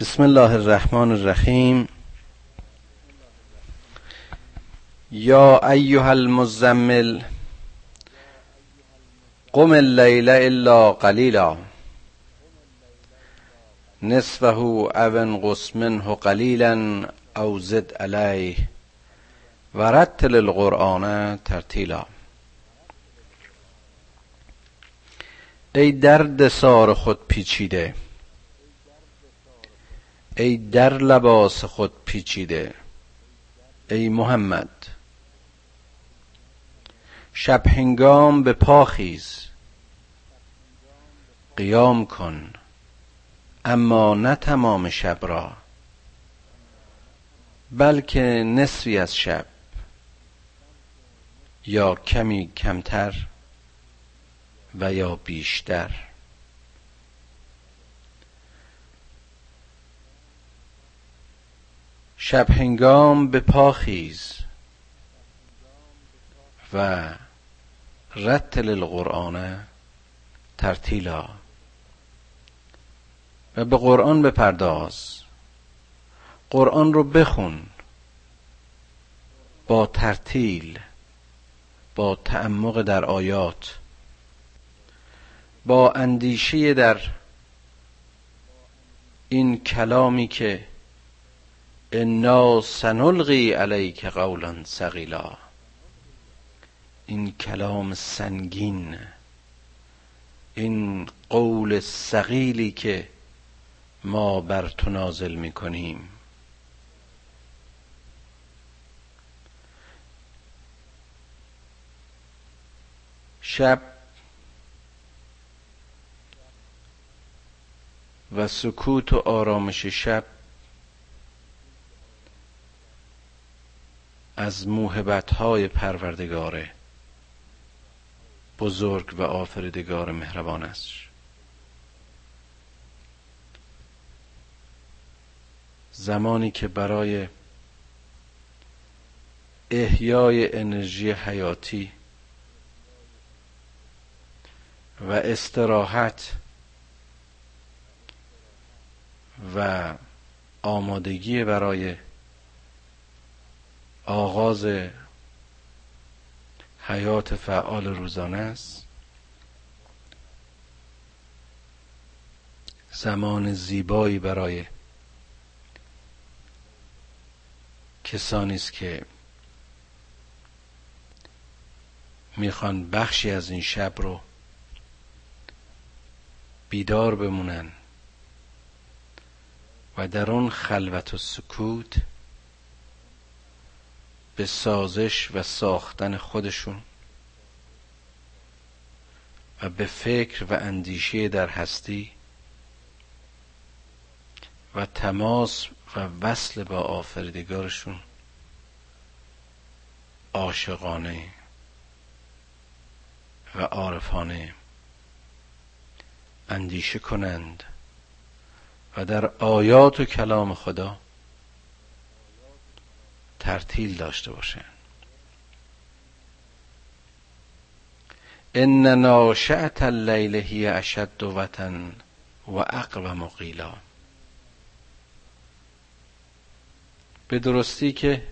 بسم الله الرحمن الرحیم. یا ایها المزمل قم اللیل الا قلیلا. نصفه او انقص منه قلیلا او زد علیه و رتل القرآن ترتیلا. ای درد سار خود پیچیده ای در لباس خود پیچیده ای محمد. شب هنگام به پا خیز قیام کن. اما نه تمام شب را بلکه نصفی از شب. یا کمی کمتر و یا بیشتر. شب هنگام به پا خیز و رتل القرآن ترتیلا و به قرآن بپرداز. قرآن رو بخون با ترتیل با تعمق در آیات با اندیشه در این کلامی که انا سنلقی علیک قولا ثقیلا. این کلام سنگین این قول سقیلی که ما بر تو نازل می‌کنیم. شب و سکوت و آرامش شب از موهبت های پروردگاره بزرگ و آفریدگار مهربان است. زمانی که برای احیای انرژی حیاتی و استراحت و آمادگی برای آغاز حیات فعال روزانه است. زمان زیبایی برای کسانی است که می‌خوان بخشی از این شب رو بیدار بمونن و در اون خلوت و سکوت به سازش و ساختن خودشون و به فکر و اندیشه در هستی و تماس و وصل با آفریدگارشون عاشقانه و عارفانه اندیشه کنند و در آیات و کلام خدا ترتیل داشته باشه. ان ناشعت اللیل هی اشد وطن و اقوم قیلا. به درستی که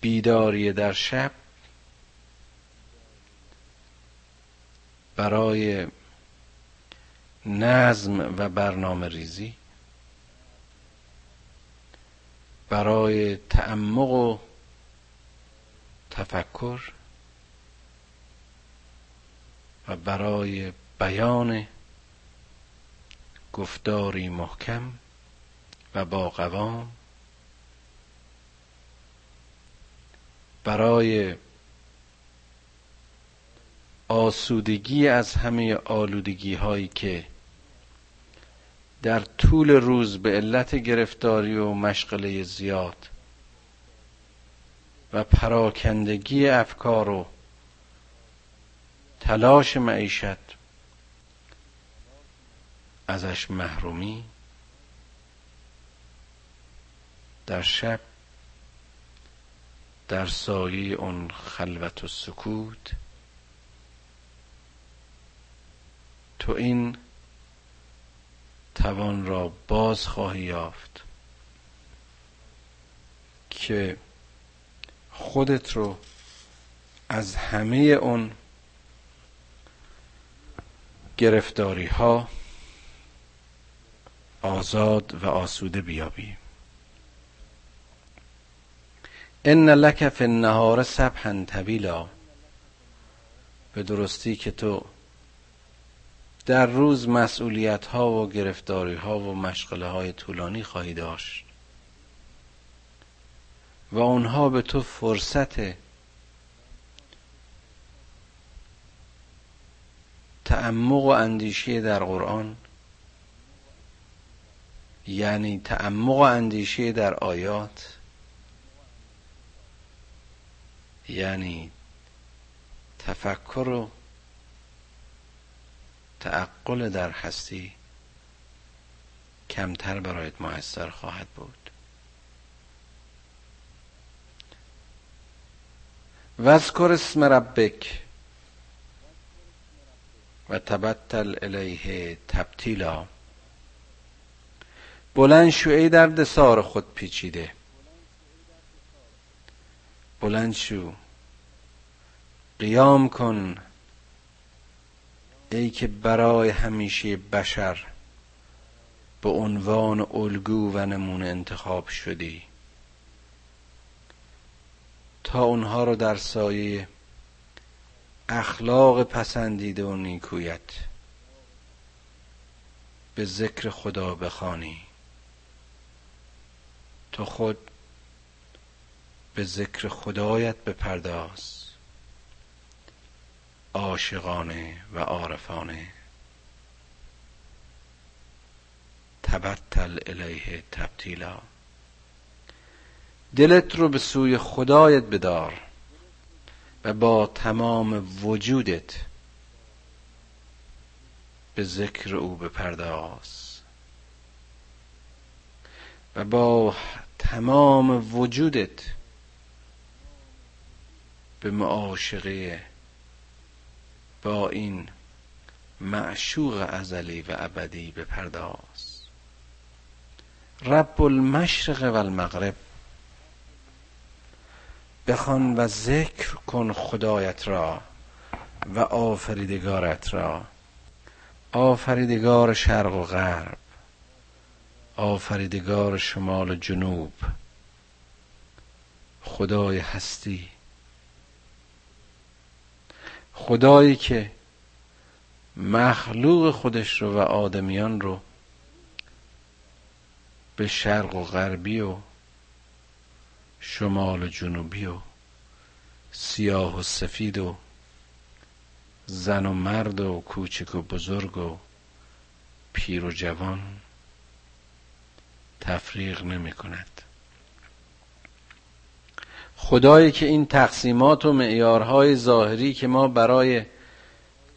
بیداری در شب برای نظم و برنامه ریزی برای تعمق و تفکر و برای بیان گفتاری محکم و با قوام برای آسودگی از همه آلودگی هایی که در طول روز به علت گرفتاری و مشغله زیاد و پراکندگی افکار و تلاش معیشت ازش محرومی در شب در سایه اون خلوت و سکوت. تو این توان را باز خواهی یافت که خودت رو از همه اون گرفتاری ها آزاد و آسوده بیابی. ان لک فی النهار سبحا طویلا. به درستی که تو در روز مسئولیت ها و گرفتاری ها و مشغله های طولانی خواهی داشت. و اونها به تو فرصت تعمق و اندیشه در قرآن یعنی تعمق و اندیشه در آیات یعنی تفکر و تعقل در هستی کمتر برایت موثر خواهد بود. وذکر اسم ربک و تبتل الیه تبتیلا. بلند شو ای در دسار خود پیچیده. بلند شو. قیام کن. ای که برای همیشه بشر به عنوان الگو و نمونه انتخاب شدی. تا اونها رو در سایه اخلاق پسندیده و نیکویت به ذکر خدا بخوانی. تو خود به ذکر خدایت بپرداز. عاشقانه و عارفانه. تبتل الیه تبتیلا. دلت رو به سوی خدایت بدار و با تمام وجودت به ذکر او بپرداز. و با تمام وجودت به معاشقه با این معشوق ازلی و ابدی بپرداز. رب المشرق و المغرب بخوان و ذکر کن خدایت را و آفریدگارت را. آفریدگار شرق و غرب آفریدگار شمال و جنوب. خدای هستی. خدایی که مخلوق خودش رو و آدمیان رو به شرق و غربی و شمال و جنوبی و سیاه و سفید و زن و مرد و کوچک و بزرگ و پیر و جوان تفریق نمی کند. خدایی که این تقسیمات و معیارهای ظاهری که ما برای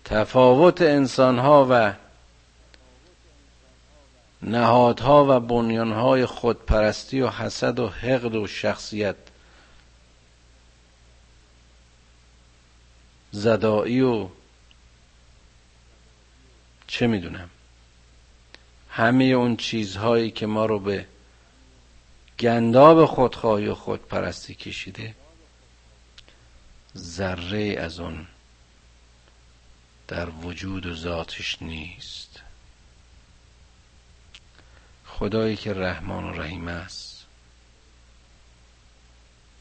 تفاوت انسانها و نهادها و بنیانهای خودپرستی و حسد و حقد و شخصیت زدایی و چه می‌دونم همه اون چیزهایی که ما رو به گنداب خودخواهی و خودپرستی کشیده ذره از اون در وجود و ذاتش نیست. خدایی که رحمان و رحیم است.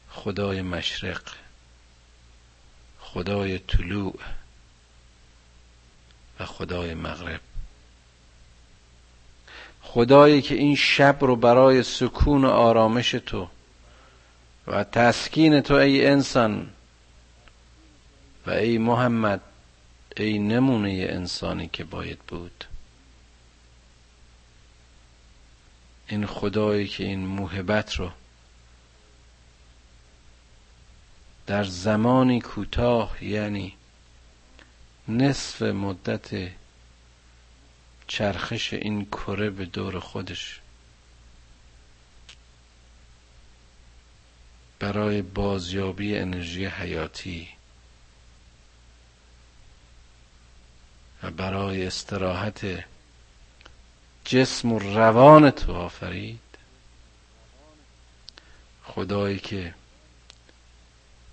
خدای مشرق خدای طلوع و خدای مغرب. خدایی که این شب رو برای سکون و آرامش تو و تسکین تو ای انسان و ای محمد ای نمونه انسانی که باید بود. این خدایی که این موهبت رو در زمانی کوتاه یعنی نصف مدت چرخش این کره به دور خودش. برای بازیابی انرژی حیاتی و برای استراحت جسم و روان تو آفرید. خدایی که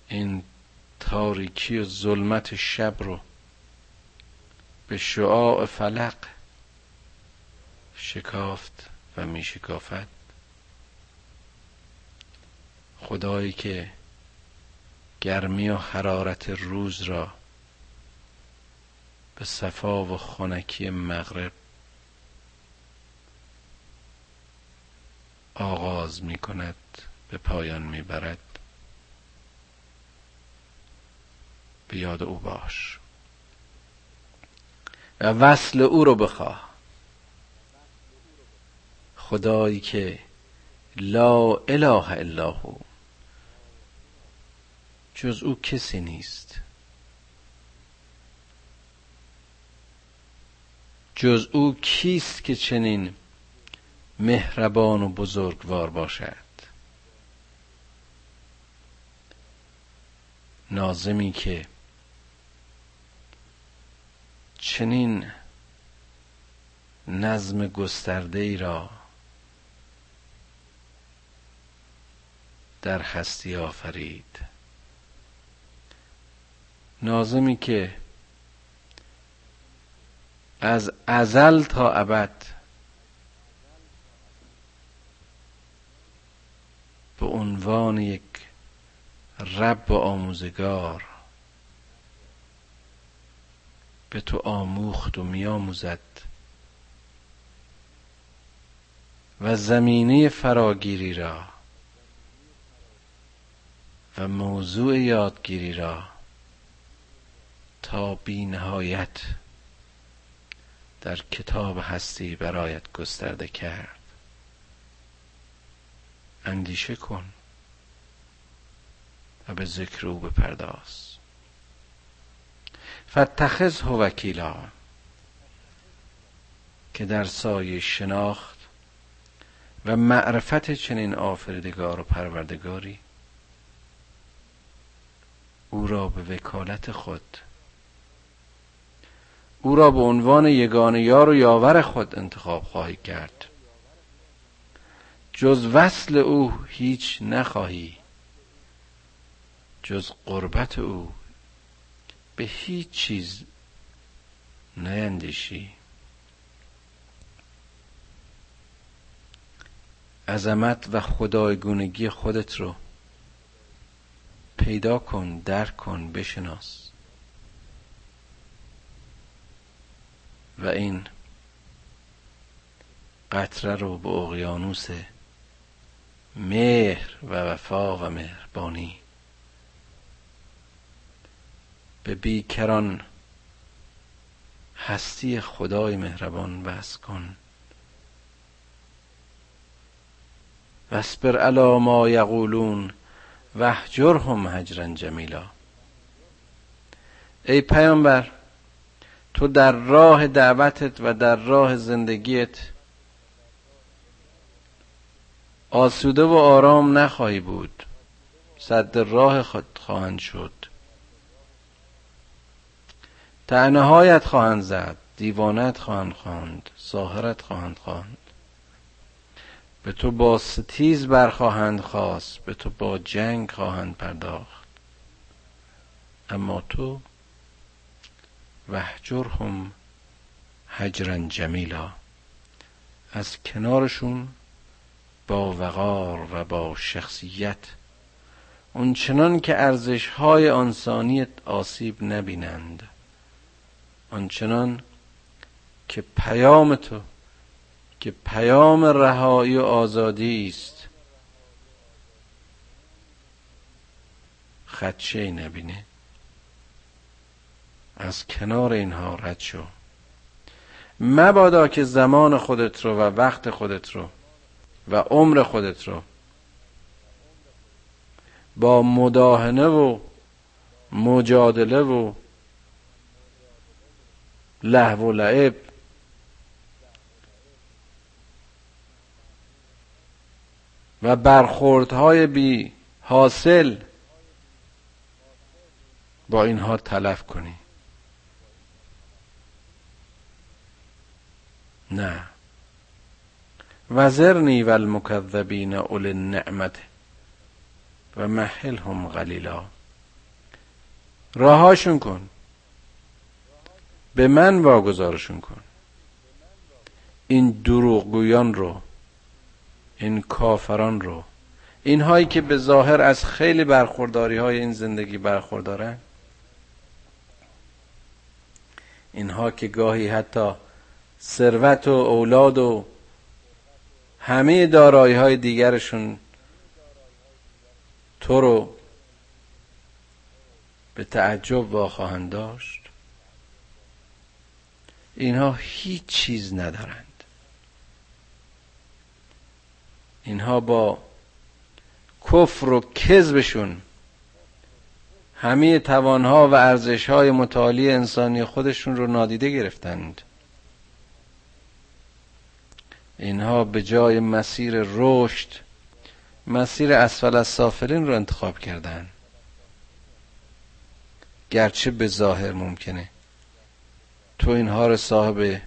این تاریکی و ظلمت شب رو به شعاع فلق شکافت و می شکافت خدایی که گرمی و حرارت روز را به صفا و خنکی مغرب آغاز می کند به پایان می برد. به یاد او باش. و وصل او رو بخواه. خدایی که لا اله الا هو. جز او کسی نیست. جز او کیست که چنین مهربان و بزرگوار باشد؟ نازمی که چنین نظم گسترده ای را در هستی آفرید. نازمی که از ازل تا ابد به عنوان یک رب آموزگار به تو آموخت و میآموزد و زمینه فراگیری را و موضوع یادگیری را تا بی نهایت در کتاب هستی برایت گسترده کرد. اندیشه کن و به ذکر او بپرداز. فتخذه وکیلا که در سایه شناخت و معرفت چنین آفریدگار و پروردگاری او را به وکالت خود. او را به عنوان یگانه یار و یاور خود انتخاب خواهی کرد. جز وصل او هیچ نخواهی. جز قربت او به هیچ چیز نیندیشی. عظمت و خدایگونگی خودت رو پیدا کن درک کن بشناس. و این قطره رو به اقیانوس مهر و وفا و مهربانی. به بیکران هستی خدای مهربان بس کن. واسبر علی ما یقولون وحجرهم هجرا جمیلا. ای پیامبر تو در راه دعوتت و در راه زندگیت آسوده و آرام نخواهی بود. صد راه خود خواهند شد. تعنه هایت خواهند زد دیوانت خواهند خواند ساهرت خواهند خواند. به تو با ستیز برخواهند خواست به تو با جنگ خواهند پرداخت. اما تو وحجرهم حجرا جمیلا. از کنارشون با وقار و با شخصیت اونچنان که ارزش های آنسانیت آسیب نبینند آنچنان که پیام تو که پیام رهایی و آزادی است. خدشه نبینه. از کنار اینها رد شو. مبادا که زمان خودت رو و وقت خودت رو و عمر خودت رو با مداهنه و مجادله و لحو و لعب و برخوردهای بی حاصل با اینها تلف کنی. نه. وزرنی و المکذبین اول النعمت و محلهم قلیلا. راهاشون کن. به من واگذارشون کن. این دروغگویان رو این کافران رو. اینهایی که به ظاهر از خیلی برخورداری های این زندگی برخوردارن اینها که گاهی حتی ثروت و اولاد و همه دارایی های دیگرشون تو رو به تعجب واخواهند داشت اینها هیچ چیز ندارند اینها با کفر و کذبشون همه توانها و ارزشهای متعالی انسانی خودشون رو نادیده گرفتند. اینها به جای مسیر رشد مسیر اسفل از سافلین رو انتخاب کردن. گرچه به ظاهر ممکنه. تو اینها رو صاحب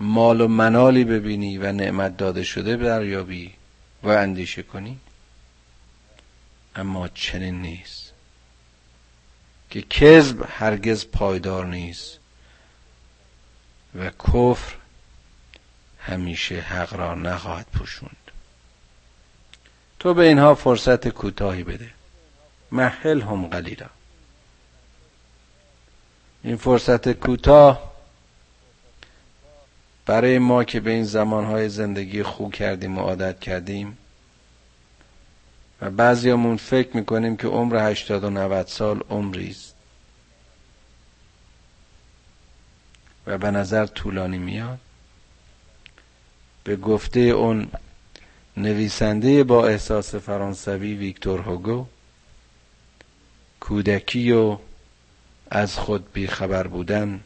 مال و منالی ببینی و نعمت داده شده دریابی و اندیشه کنی اما چنین نیست. که کذب هرگز پایدار نیست و کفر همیشه حق را نخواهد پوشوند. تو به اینها فرصت کوتاهی بده. محل هم قلیلا. این فرصت کوتاه برای ما که به این زمانهای زندگی خوب کردیم و عادت کردیم و بعضیامون فکر می‌کنیم که عمر هشتاد و نوت سال عمری است. و به نظر طولانی میاد. به گفته اون نویسنده با احساس فرانسوی ویکتور هوگو کودکی و از خود بیخبر بودن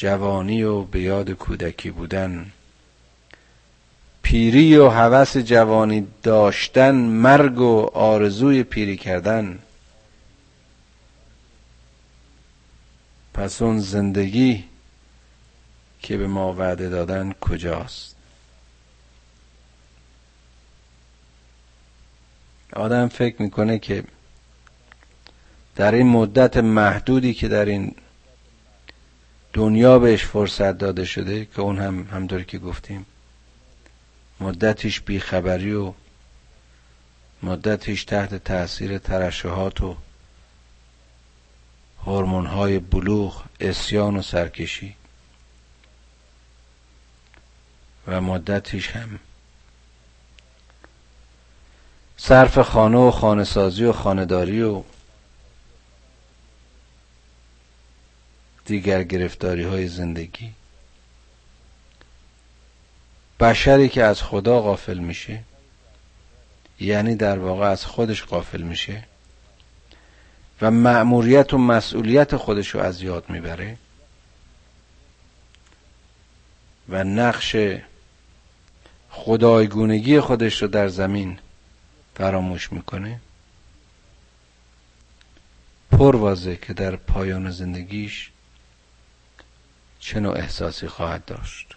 جوانی و به یاد کودکی بودن. پیری و هوس جوانی داشتن مرگ و آرزوی پیری کردن. پس اون زندگی که به ما وعده دادن کجاست؟ آدم فکر می‌کنه که در این مدت محدودی که در این دنیا بهش فرصت داده شده که اون هم همطوری که گفتیم. مدتش بیخبری و مدتش تحت تاثیر ترشحات و هورمون های بلوغ اسیان و سرکشی. و مدتش هم صرف خانه و خانه سازی و خانهداری و دیگر گرفتاری های زندگی. بشری که از خدا غافل میشه یعنی در واقع از خودش غافل میشه و مأموریت و مسئولیت خودش رو از یاد می‌بره و نقش خدایگونگی خودش رو در زمین فراموش می‌کنه پر واضح که در پایان زندگیش چه نوع احساسی خواهد داشت.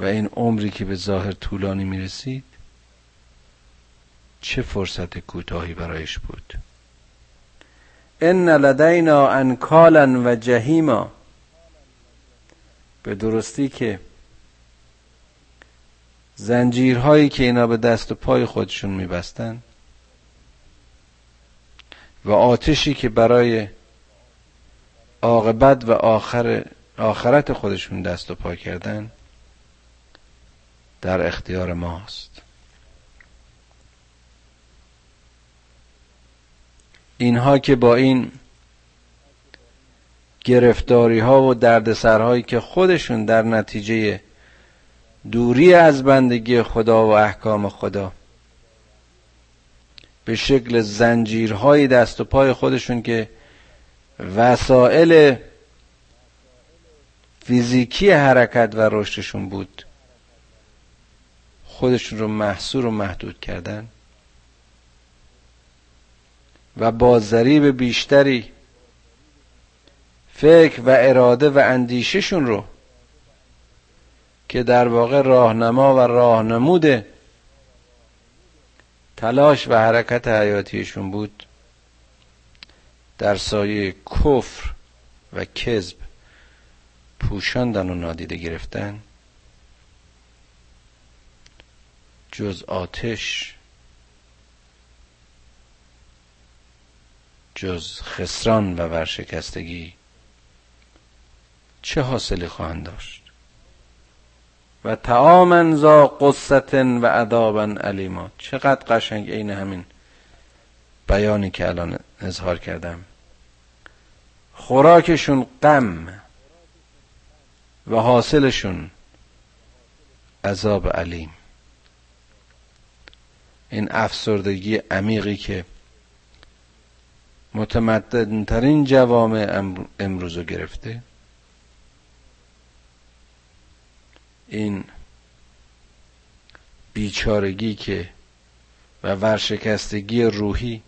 و این عمری که به ظاهر طولانی می رسید چه فرصت کوتاهی برایش بود؟ ان لدینا انکالا و جهیما. به درستی که زنجیرهایی که اینا به دست و پای خودشون میبستن و آتشی که برای عاقبت و آخر آخرت خودشون دست و پا کردن در اختیار ماست. اینها که با این گرفتاری ها و دردسرهایی که خودشون در نتیجه دوری از بندگی خدا و احکام خدا به شکل زنجیرهای دست و پای خودشون که وسایل فیزیکی حرکت و رشدشون بود. خودشون رو محصور و محدود کردن. و با ذریب بیشتری فکر و اراده و اندیششون رو که در واقع راهنما و راهنمود تلاش و حرکت حیاتیشون بود. در سایه کفر و کذب پوشاندن و نادیده گرفتن. جز آتش جز خسران و ورشکستگی چه حاصلی خواهند داشت؟ و تعامن زا قصتن و عذابا علیما چقدر قشنگ عین همین بیانی که الان اظهار کردم. خوراکشون غم و حاصلشون عذاب علیم. این افسردگی عمیقی که متمدنترین جوامع امروز رو گرفته. این بیچارگی که و ورشکستگی روحی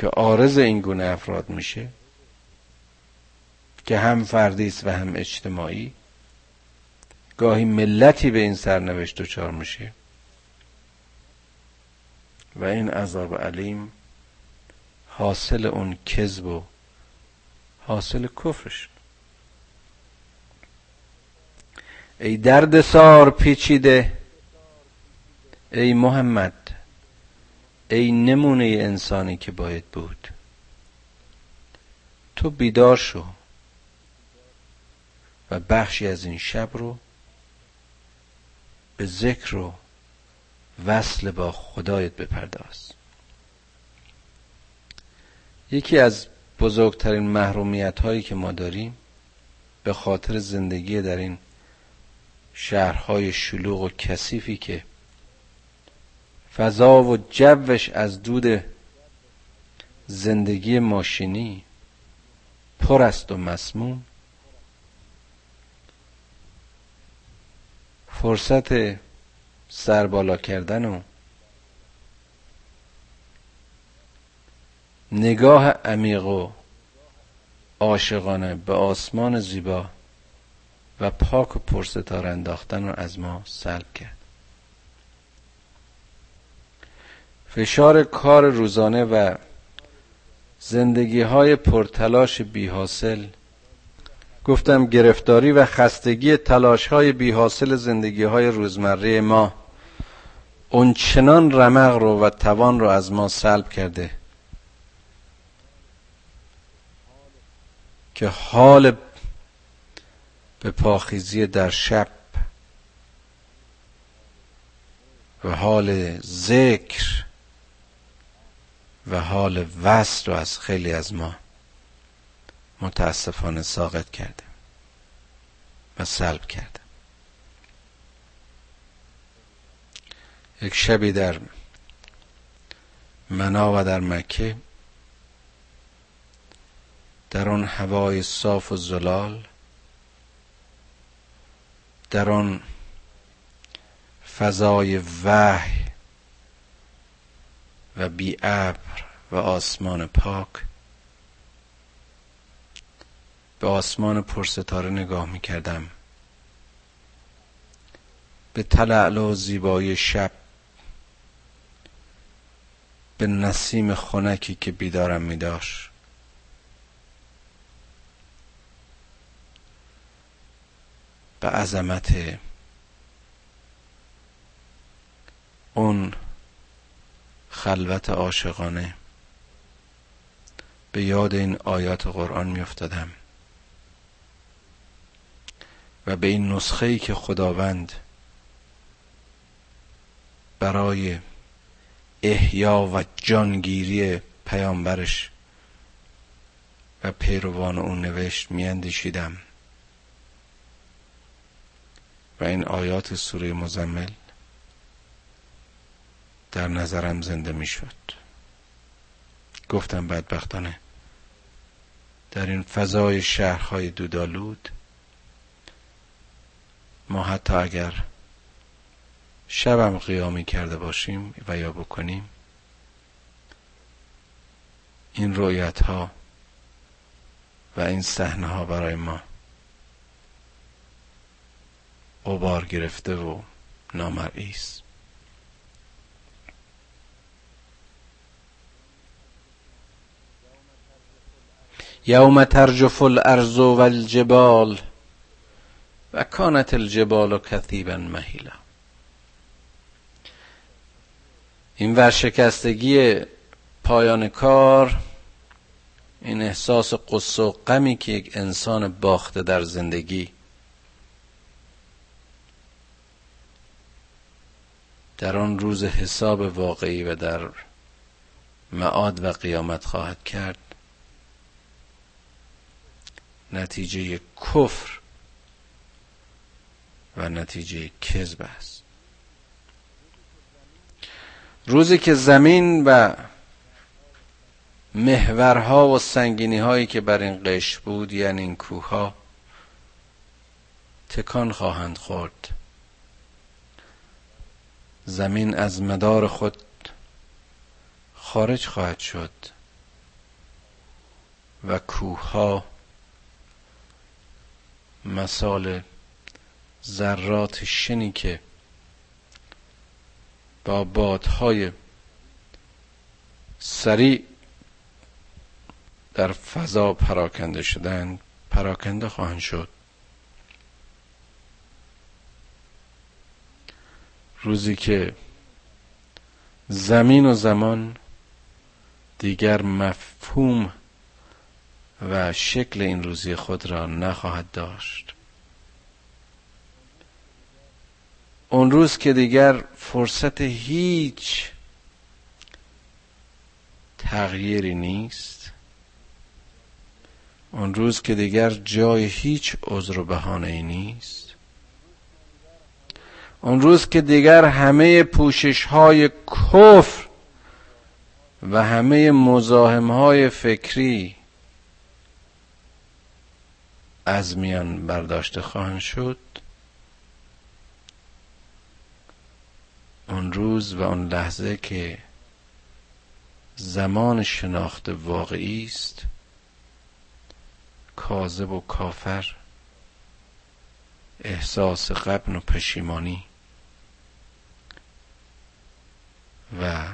که آرز این گونه افراد میشه که هم فردی است و هم اجتماعی گاهی ملتی به این سرنوشت دچار میشه و این عذاب علیم حاصل اون کذب و حاصل کفرش. ای درد سار پیچیده ای محمد ای نمونه انسانی که باید بود. تو بیدار شو و بخشی از این شب رو به ذکر و وصل با خدایت بپرداز. یکی از بزرگترین محرومیت هایی که ما داریم به خاطر زندگی در این شهرهای شلوغ و کثیفی که فضا و جوش از دود زندگی ماشینی پر است و مسموم. فرصت سربالا کردن و نگاه عمیق و عاشقانه به آسمان زیبا و پاک و پرستار انداختن رو از ما سلب کرد. فشار کار روزانه و زندگی های پرتلاش بی حاصل گفتم گرفتاری و خستگی تلاش های بی زندگی های روزمره ما اون چنان رمق رو و توان رو از ما سلب کرده که حال به پاخیزی در شب و حال ذکر و حال وصل رو از خیلی از ما متاسفانه ساقط کرده و سلب کرده یک شبی در منا و در مکه در آن هوای صاف و زلال در آن فضای وحی و بی ابر و آسمان پاک. به آسمان پرستاره نگاه می کردم به تلعل و زیبای شب. به نسیم خنکی که بیدارم می داشت به عظمت اون خلوت عاشقانه. به یاد این آیات قرآن می افتادم و به این نسخه ای که خداوند برای احیا و جانگیری پیامبرش و پیروان اون نوشت میاندیشیدم. و این آیات سوره مزمل در نظرم زنده می‌شد. گفتم بدبختانه در این فضای شهرهای دودالود ما حتی اگر شبم قیامی کرده باشیم و یا بکنیم این رویت ها و این صحنه ها برای ما قبار گرفته و نامرئی است. یوم ترجف الارض والجبال و کانت الجبال کثیبا مهیلا. این ورشکستگی پایان کار این احساس قصه و غمی که یک انسان باخته در زندگی در آن روز حساب واقعی و در معاد و قیامت خواهد کرد. نتیجه کفر و نتیجه کذب است. روزی که زمین و محورها و سنگینی هایی که بر این قشر بود یعنی این کوه ها تکان خواهند خورد. زمین از مدار خود خارج خواهد شد و کوه ها مثال ذرات شنی که با بادهای سریع در فضا پراکنده شدن پراکنده خواهند شد. روزی که زمین و زمان دیگر مفهوم و شکل این روزی خود را نخواهد داشت. اون روز که دیگر فرصت هیچ تغییری نیست اون روز که دیگر جای هیچ عذر و بهانه ای نیست اون روز که دیگر همه پوشش های کفر و همه مزاحم های فکری از میان برداشته خواهند شد. اون روز و اون لحظه که زمان شناخت واقعی است کاذب و کافر احساس قبن و پشیمانی و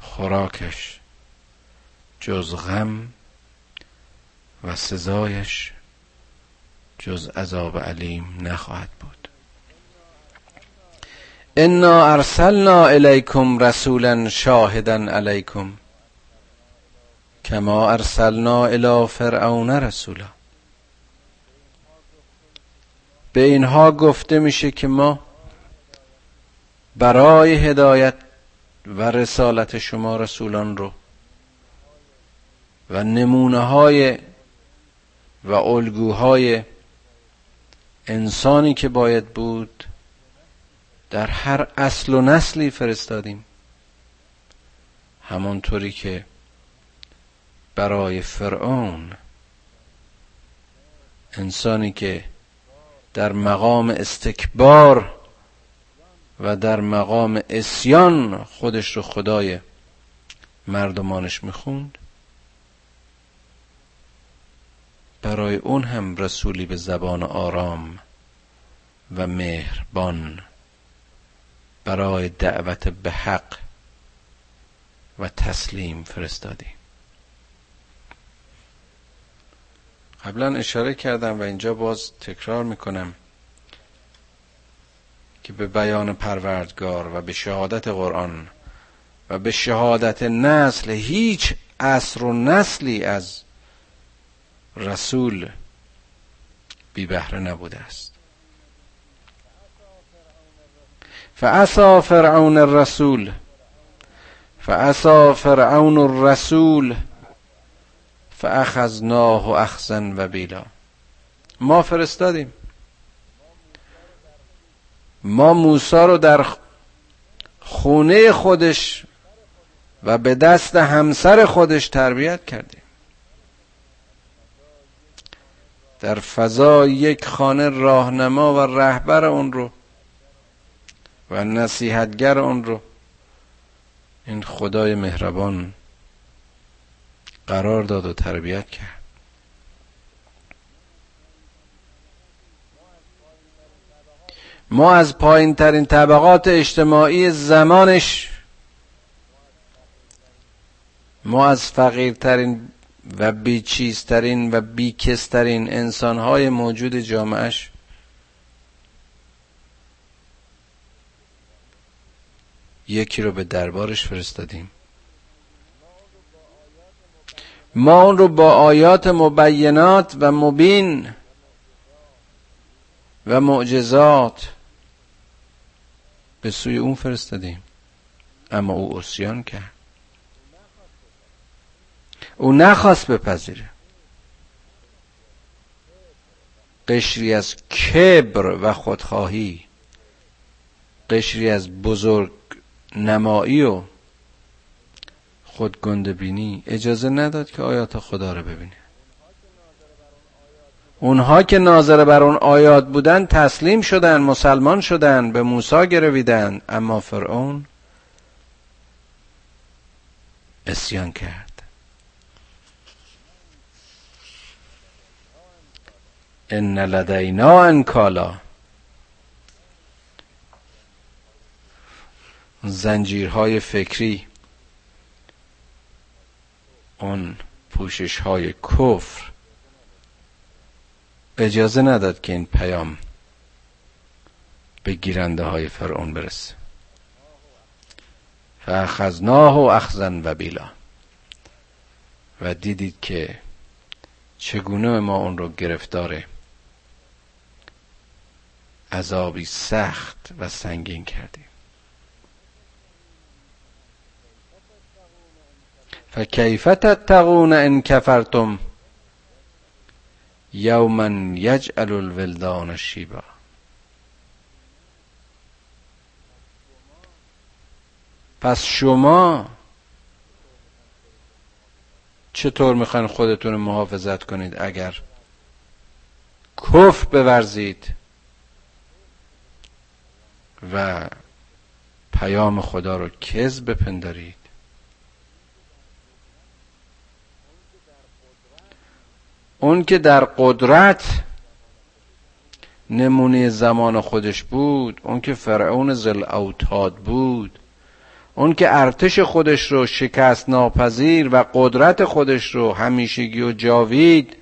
خوراکش جز غم و سزایش جز عذاب علیم نخواهد بود. انا ارسلنا الیکم رسولا شاهدا علیکم کما ارسلنا الی فرعون رسولا. به اینها گفته میشه که ما برای هدایت و رسالت شما رسولان رو و نمونه های و الگوهای انسانی که باید بود در هر اصل و نسلی فرستادیم. همانطوری که برای فرعون انسانی که در مقام استکبار و در مقام اسیان خودش رو خدای مردمانش می‌خوند برای اون هم رسولی به زبان آرام و مهربان برای دعوت به حق و تسلیم فرستادیم قبلا اشاره کردم و اینجا باز تکرار می‌کنم که به بیان پروردگار و به شهادت قرآن و به شهادت نسل هیچ عصر و نسلی از رسول بی بهره نبوده است. فعصا فرعون الرسول. فعصا فرعون الرسول. فاخذناه اخذا و بیلا ما فرستادیم. ما موسی رو در خونه خودش و به دست همسر خودش تربیت کردیم. در فضا یک خانه راهنما و رهبر اون رو و نصیحتگر اون رو این خدای مهربان قرار داد و تربیت کرد. ما از پایین ترین طبقات اجتماعی زمانش ما از فقیرترین و بیچیزترین و بیکسترین انسانهای موجود جامعش یکی رو به دربارش فرستادیم. ما اون رو با آیات مبینات و مبین و معجزات به سوی اون فرستادیم. اما او اسیان کرد. او نخواست بپذیره. قشری از کبر و خودخواهی قشری از بزرگ نمایی و بینی اجازه نداد که آیات خدا رو ببینه. اونها که ناظر بر اون آیات بودن تسلیم شدن مسلمان شدن به موسی گرویدن اما فرعون اسیان کرد. ان لدینا انکالا زنجیرهای فکری. اون پوشش های کفر. اجازه نداد که این پیام به گیرنده های فرعون برسه. فاخذناه و اخزن و بیلا و دیدید که چگونه ما اون رو گرفتار عذابی سخت و سنگین کردیم. فکیف تتقون ان کفرتم یوما یجعل الولدان شیبا. پس شما چطور می‌خواین خودتون محافظت کنید اگر کف بورزید؟ و پیام خدا رو کذب بپندارید. اون که در قدرت نمونه زمان خودش بود اون که فرعون زل اوتاد بود اون که ارتش خودش رو شکست ناپذیر و قدرت خودش رو همیشگی و جاوید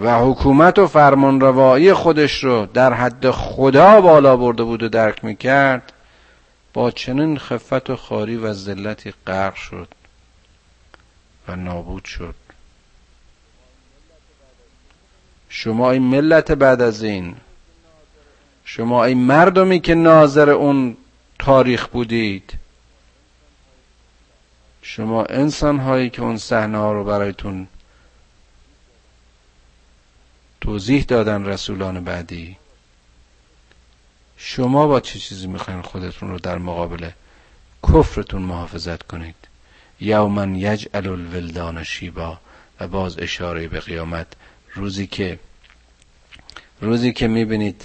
و حکومت و فرمانروایی خودش رو در حد خدا بالا برده بود و درک می‌کرد با چنین خفت و خاری و ذلتی غرق شد و نابود شد. شما این ملت بعد از این شما این مردمی که ناظر اون تاریخ بودید شما انسان هایی که اون صحنه ها رو برایتون توضیح دادن رسولان بعدی. شما با چه چیزی می‌خواین خودتون رو در مقابل کفرتون محافظت کنید؟ یومن یجعل الولدان شیبا و باز اشاره به قیامت روزی که روزی که می‌بینید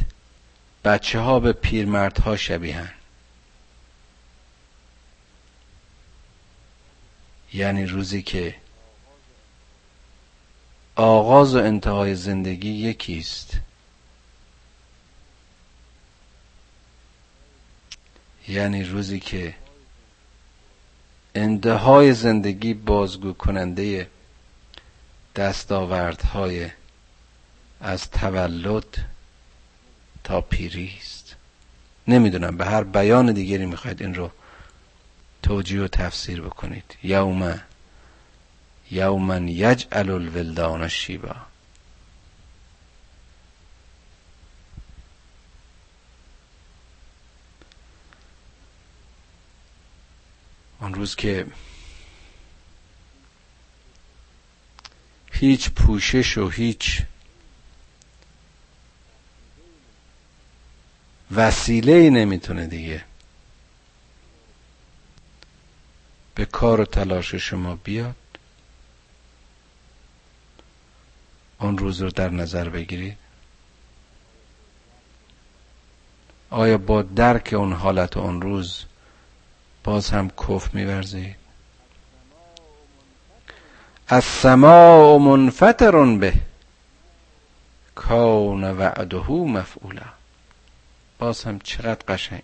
بچه ها به پیرمردها شبیهن. یعنی روزی که آغاز و انتهای زندگی یکیست. یعنی روزی که انتهای زندگی بازگو کننده دستاوردهای از تولد تا پیری است نمی‌دونم به هر بیان دیگری می‌خواید این رو توجیه و تفسیر بکنید. یوم یومن یجعل الولدان شیبا آن روز که هیچ پوشش و هیچ وسیله ای نمی‌تونه دیگه به کار و تلاش شما بیاد. اون روز رو در نظر بگیرید آیا با درک اون حالت اون روز باز هم کف میورزید از سما منفطر به کون وعده مفعولا. باز هم چقدر قشنگ.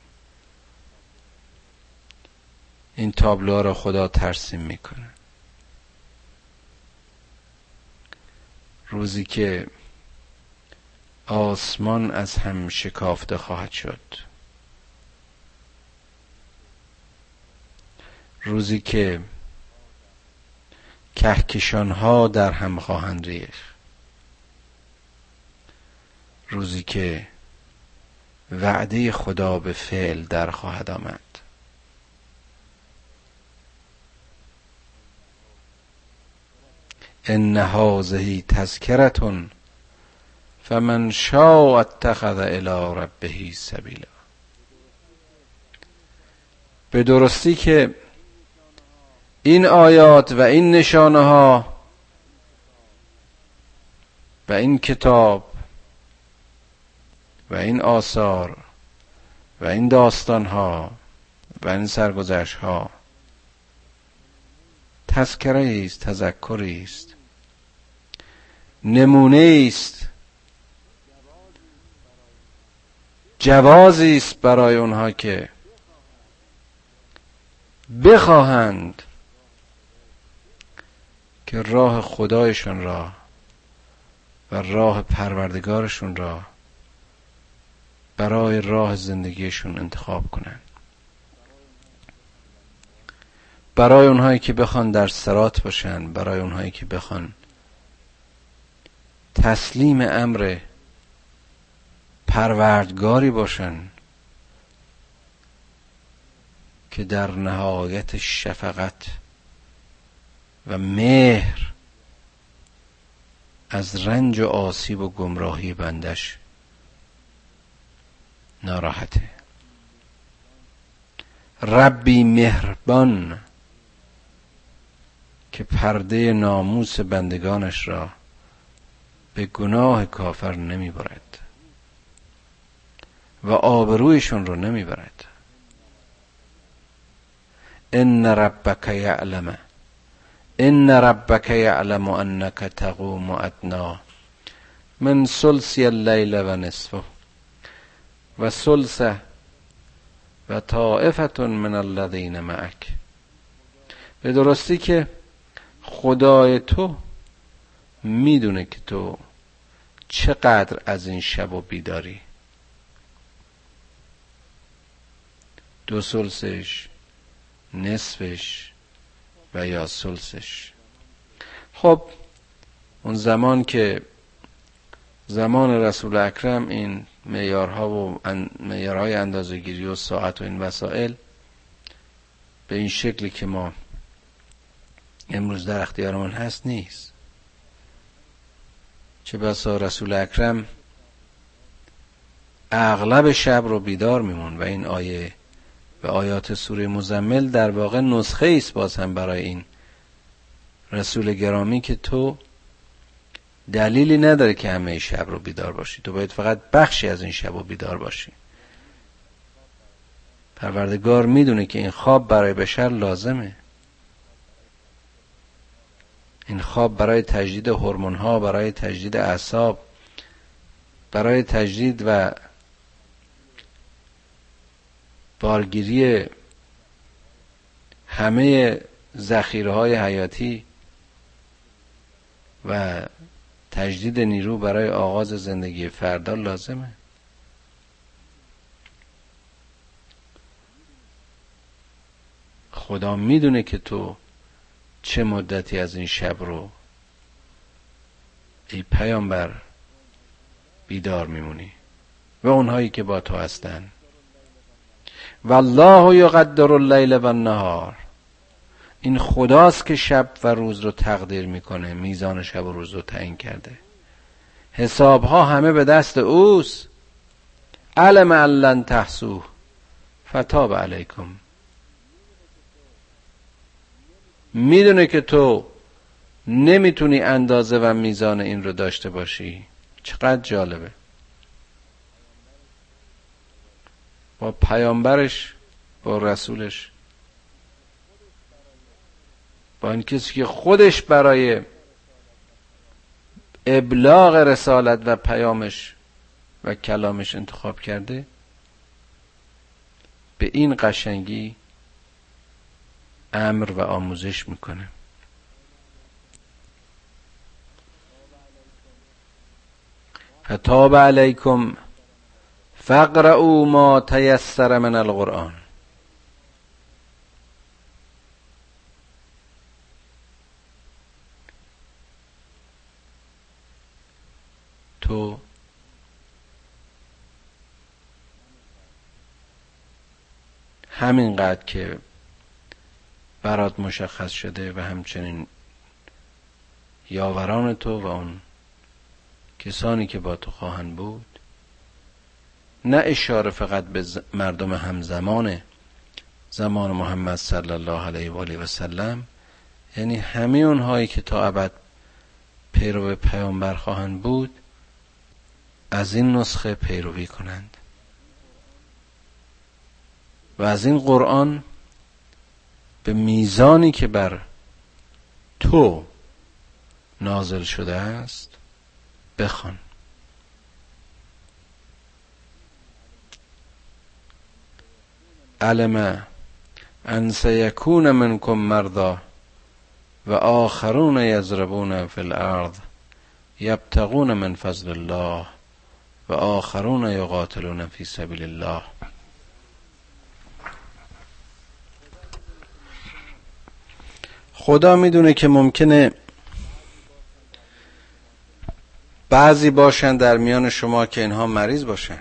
این تابلوها را خدا ترسیم می‌کنه. روزی که آسمان از هم شکافته خواهد شد. روزی که کهکشان ها در هم خواهند ریخت. روزی که وعده خدا به فعل در خواهد آمد. ان هذه تذکرتون فمن شاء اتخذ الى ربه سبیلا به درستی که این آیات و این نشانه ها و این کتاب و این آثار و این داستان ها و این سرگذشت ها تذکره است تذکری است نمونه است جوازی است برای اونها که بخواهند که راه خدایشون را و راه پروردگارشون را برای راه زندگیشون انتخاب کنن برای اونهایی که بخوان در سرات باشن برای اونهایی که بخوان تسلیم امر پروردگاری باشن که در نهایت شفقت و مهر از رنج و آسیب و گمراهی بندش ناراحته. ربی مهربان. که پرده ناموس بندگانش را به گناه کافر نمی‌برد و آبرویشون رو نمی‌برد. ان ربک یعلم ان ربک یعلم انک تقوم ادنا من سلسی اللیل و نصفه و سلسه و طائفت من الذین معک. به درستی که خدای تو می‌دونه که تو چقدر از این شب و بیداری. دو سلسش نصفش و یا سلسش. خب اون زمان که زمان رسول اکرم این معیارها و معیارهای اندازهگیری و ساعت و این وسایل به این شکلی که ما امروز در اختیارمون هست نیست. چه بسا رسول اکرم اغلب شب رو بیدار میمون و این آیه و آیات سوره مزمل در واقع نسخه است باز هم برای این رسول گرامی که تو دلیلی نداره که همه شب رو بیدار باشی. تو باید فقط بخشی از این شب رو بیدار باشی. پروردگار می‌دونه که این خواب برای بشر لازمه. این خواب برای تجدید هورمون ها برای تجدید اعصاب برای تجدید و بارگیری همه ذخیره های حیاتی و تجدید نیرو برای آغاز زندگی فردا لازمه. خدا می‌دونه که تو چه مدتی از این شب رو ای پیامبر بیدار میمونی و اونهایی که با تو هستن. والله یقدر اللیل و النهار. این خداست که شب و روز رو تقدیر می‌کنه میزان شب و روز رو تعیین کرده. حساب ها همه به دست اوست. علم علن تحسوه. فتاب علیکم. می‌دونه که تو نمی‌تونی اندازه و میزان این رو داشته باشی. چقدر جالبه. با پیامبرش با رسولش با این کسی که خودش برای ابلاغ رسالت و پیامش و کلامش انتخاب کرده به این قشنگی امر و آموزش می‌کنه. فتاب علیکم فقرعوا ما تیسر من القرآن. تو همینقدر که برات مشخص شده و همچنین یاوران تو و اون کسانی که با تو خواهند بود نه اشاره فقط به مردم همزمان زمان محمد صلی الله علیه و آله و سلم یعنی همه اونهایی که تا ابد پیرو پیامبر خواهند بود از این نسخه پیروی کنند. و از این قرآن به میزانی که بر تو نازل شده است بخوان. علم ان سیکون منکم مرضا و آخرون یضربون فی الارض یبتغون من فضل الله و آخرون یقاتلون فی سبیل الله. خدا می‌دونه که ممکنه بعضی باشن در میان شما که اینها مریض باشن.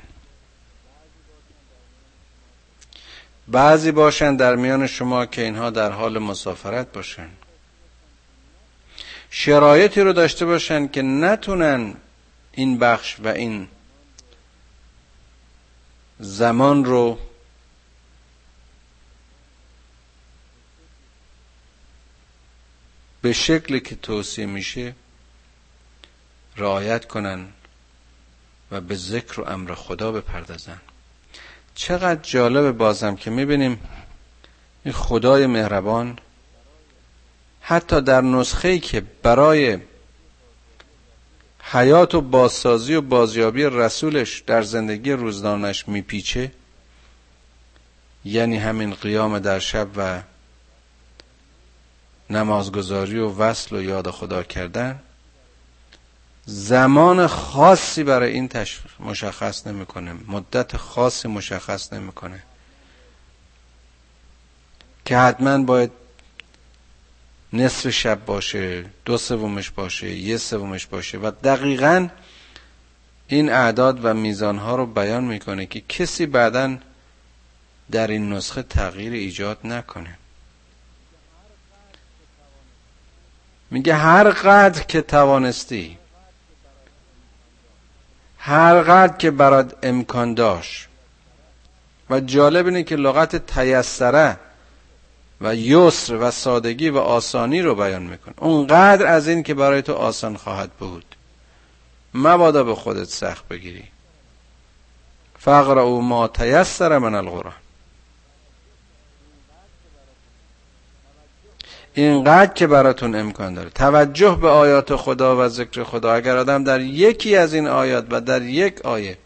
بعضی باشن در میان شما که اینها در حال مسافرت باشن. شرایطی رو داشته باشن که نتونن این بخش و این زمان رو به شکلی که توصیه میشه رعایت کنن و به ذکر و امر خدا بپردازن. چقدر جالب بازم که می‌بینیم این خدای مهربان حتی در نسخه که برای حیات و بازسازی و بازیابی رسولش در زندگی روزدانش میپیچه یعنی همین قیام در شب و نمازگذاری و وصل و یاد خدا کردن زمان خاصی برای این مشخص نمی‌کنه. مدت خاصی مشخص نمی‌کنه. که حتما باید نصف شب باشه دو سومش باشه یه سومش باشه و دقیقا این اعداد و میزانها رو بیان می‌کنه که کسی بعدا در این نسخه تغییر ایجاد نکنه. میگه هر قدر که توانستی هر قدر که برات امکان داشت. و جالب اینه که لغت تیسره و یسر و سادگی و آسانی رو بیان می‌کنه. اونقدر از این که برای تو آسان خواهد بود. مبادا به خودت سخت بگیری. فقر او ما تیسر من القرآن. اینقدر که براتون امکان داره. توجه به آیات خدا و ذکر خدا. اگر آدم در یکی از این آیات و در یک آیه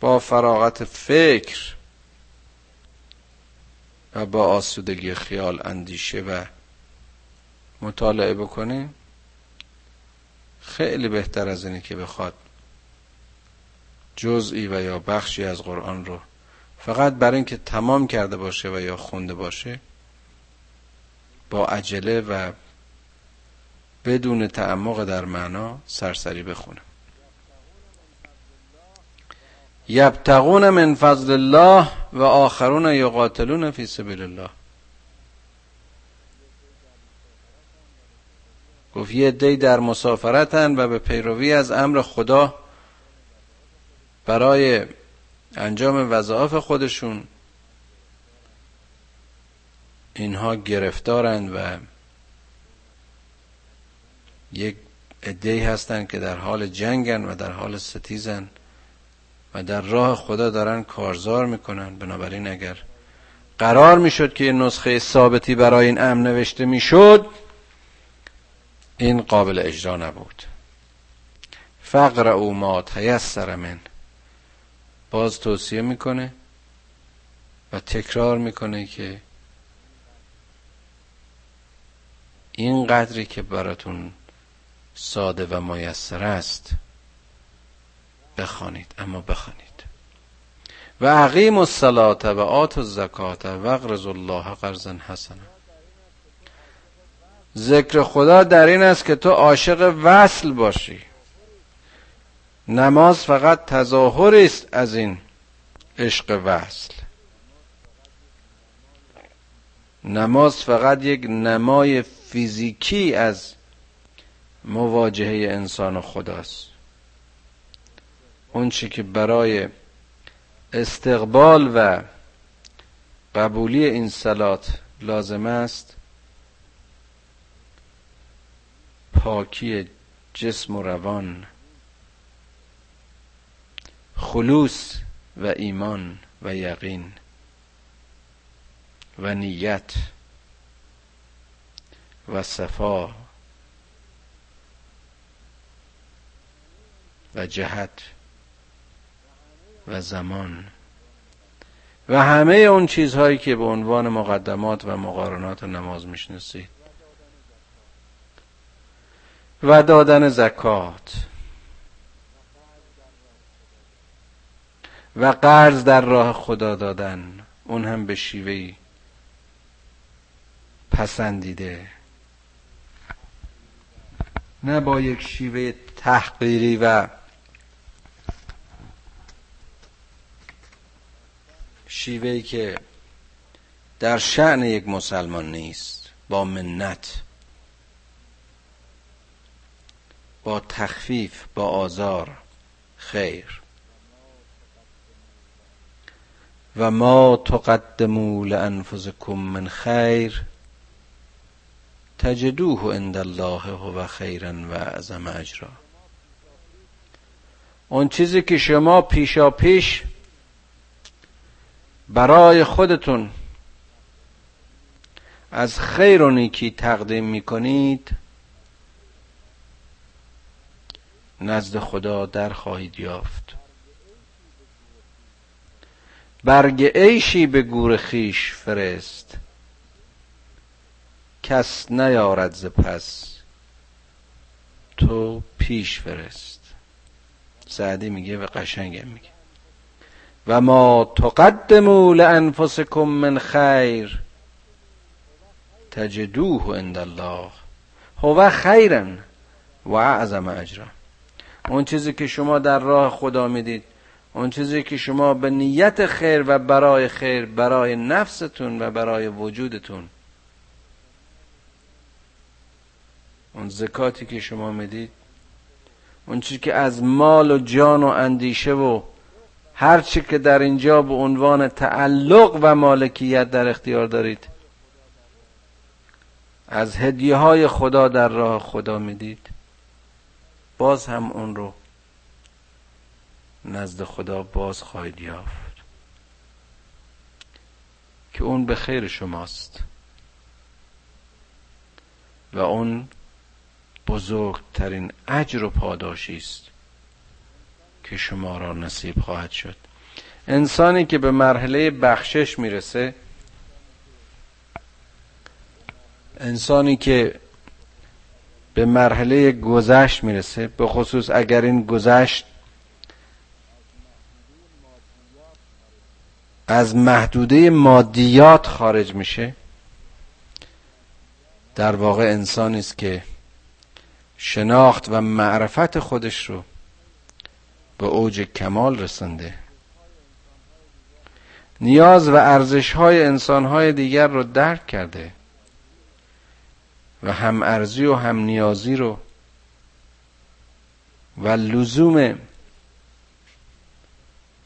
با فراغت فکر و با آسودگی خیال اندیشه و مطالعه بکنه خیلی بهتر از اینه که بخواد جزئی و یا بخشی از قرآن رو فقط برای اینکه تمام کرده باشه و یا خونده باشه با عجله و بدون تعمق در معنا سرسری بخونم یبتغون من فضل الله و آخرون یقاتلون فی سبیل الله. گفت یه دی در مسافرتن و به پیروی از امر خدا برای انجام وظایف خودشون اینها گرفتارند و یک عدهای هستند که در حال جنگن و در حال ستیزن و در راه خدا دارن کارزار می‌کنن. بنابراین اگر قرار می‌شد که این نسخه ثابتی برای این امر نوشته می‌شد این قابل اجرا نبود. فقر او ما تیسر من. باز توصیه می‌کنه و تکرار می‌کنه که این قدری که براتون ساده و میسر است بخوانید اما بخوانید. و عقیم الصلاه و آت الزکات و اقرض الله قرضا حسنا. ذکر خدا در این است که تو عاشق وصل باشی. نماز فقط تظاهری است از این عشق وصل. نماز فقط یک نمای فیزیکی از مواجهه انسان و خداست. اون چی که برای استقبال و قبولی این سلات لازم است پاکی جسم و روان خلوص و ایمان و یقین. و نیت و صفا و جهت و زمان و همه اون چیزهایی که به عنوان مقدمات و مقارنات نماز می‌شناسید. و دادن زکات و قرض در راه خدا دادن اون هم به شیوهی پسندیده. نه با یک شیوه تحقیری و شیوهی که در شعن یک مسلمان نیست با منت با تخفیف با آزار خیر. و ما تقدموا لانفسکم من خیر تجدوه عند الله هو خیرا و اعظم اجرا. اون چیزی که شما پیشا پیش برای خودتون از خیر و نیکی تقدیم می‌کنید نزد خدا در خواهید یافت. برگ عیشی به گور خیش فرست. کس نیارد ز پس تو پیش فرست. سعدی میگه و قشنگم میگه. و ما تقدموا لانفسکم من خیر تجدوه عند الله. هو خیرا و اعظم اجرا. اون چیزی که شما در راه خدا می‌دید اون چیزی که شما به نیت خیر و برای خیر برای نفستون و برای وجودتون اون زکاتی که شما می‌دید اون چیزی که از مال و جان و اندیشه و هر چی که در اینجا به عنوان تعلق و مالکیت در اختیار دارید از هدیه های خدا در راه خدا می‌دید باز هم اون رو نزد خدا باز خواهید یافت. که اون به خیر شماست. و اون بزرگترین اجر و پاداشی است که شما را نصیب خواهد شد. انسانی که به مرحله بخشش می‌رسه انسانی که به مرحله گذشت می‌رسه به خصوص اگر این گذشت از محدوده مادیات خارج میشه در واقع انسانی است که شناخت و معرفت خودش رو به اوج کمال رسنده نیاز و ارزش های انسان های دیگر رو درک کرده و هم ارزی و هم نیازی رو و لزوم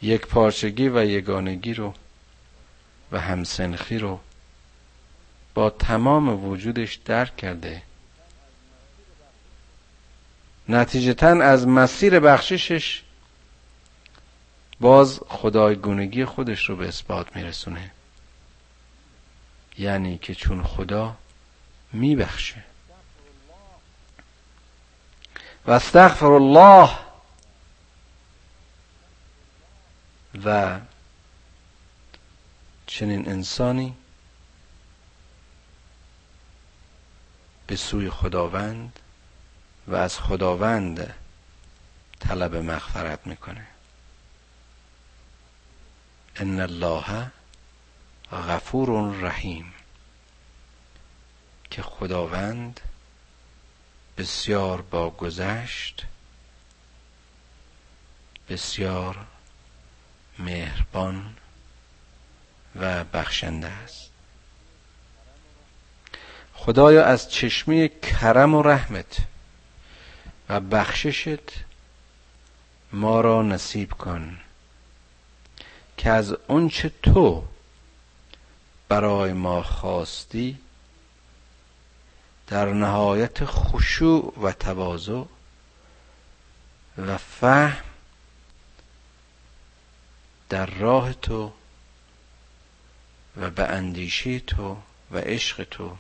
یک پارچگی و یگانگی رو و همسنخی رو با تمام وجودش درک کرده. نتیجتا از مسیر بخششش باز خدایگونگی خودش رو به اثبات میرسونه. یعنی که چون خدا میبخشه. و استغفر الله و چنین انسانی به سوی خداوند و از خداوند طلب مغفرت می‌کنه. ان الله غفور رحیم. که خداوند بسیار با گذشت بسیار مهربان و بخشنده است. خدایا از چشمه کرم و رحمت و بخششت ما را نصیب کن که از اونچه تو برای ما خواستی در نهایت خشوع و تواضع و فهم در راه تو و به اندیشه تو و عشق تو.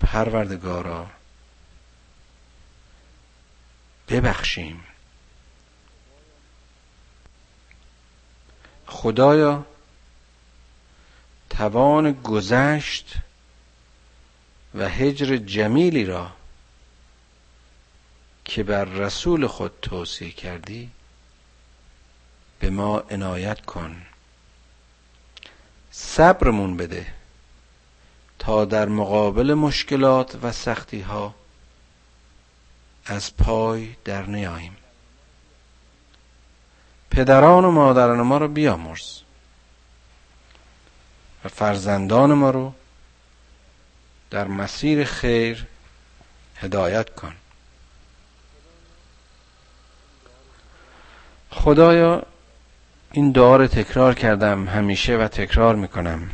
پروردگارا ببخشیم. خدایا توان گذشت و هجر جمیلی را که بر رسول خود توصیه کردی به ما عنایت کن. صبرمون بده تا در مقابل مشکلات و سختی ها از پای در نیاییم. پدران و مادران ما رو بیامرز. و فرزندان ما رو در مسیر خیر هدایت کن. خدایا این دعا رو تکرار کردم همیشه و تکرار می‌کنم.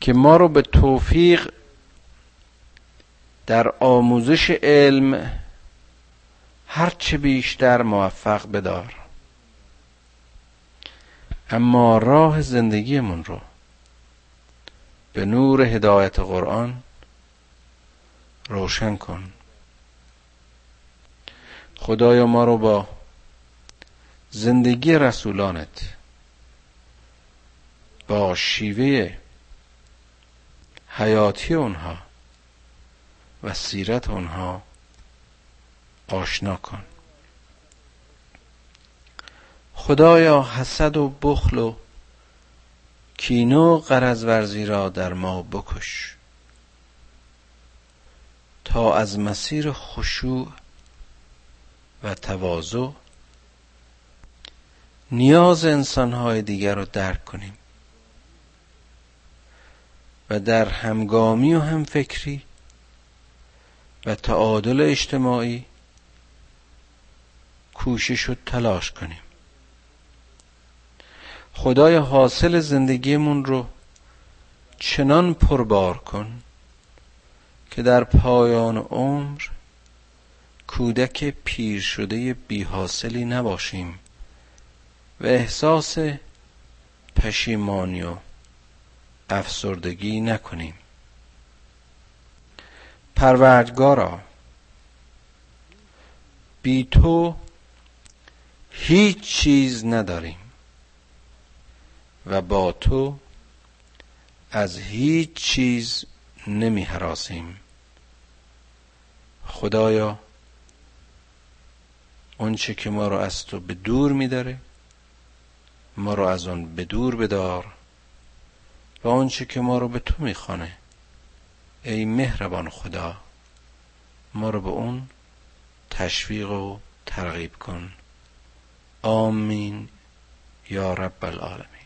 که ما رو به توفیق در آموزش علم هرچه بیشتر موفق بدار. اما راه زندگیمون رو به نور هدایت قرآن روشن کن. خدایا ما رو با زندگی رسولانت با شیوه حیاتی اونها و سیرت اونها آشنا کن. خدایا حسد و بخل و کینه قرض ورزی را در ما بکش. تا از مسیر خشوع و تواضع نیاز انسانهای دیگر رو درک کنیم و در همگامی و همفکری و تعادل اجتماعی کوشش و تلاش کنیم. خدای حاصل زندگیمون رو چنان پربار کن که در پایان عمر کودک پیر شده بی حاصلی نباشیم و احساس پشیمانی و افسردگی نکنیم. پروردگارا. بی تو هیچ چیز نداریم و با تو از هیچ چیز نمی حراسیم خدایا اونچه که ما رو از تو به دور میداره ما رو از آن به دور بدار و آنچه که ما رو به تو می‌خوانه. ای مهربان خدا ما رو به اون تشویق و ترغیب کن. آمین یا رب العالمین.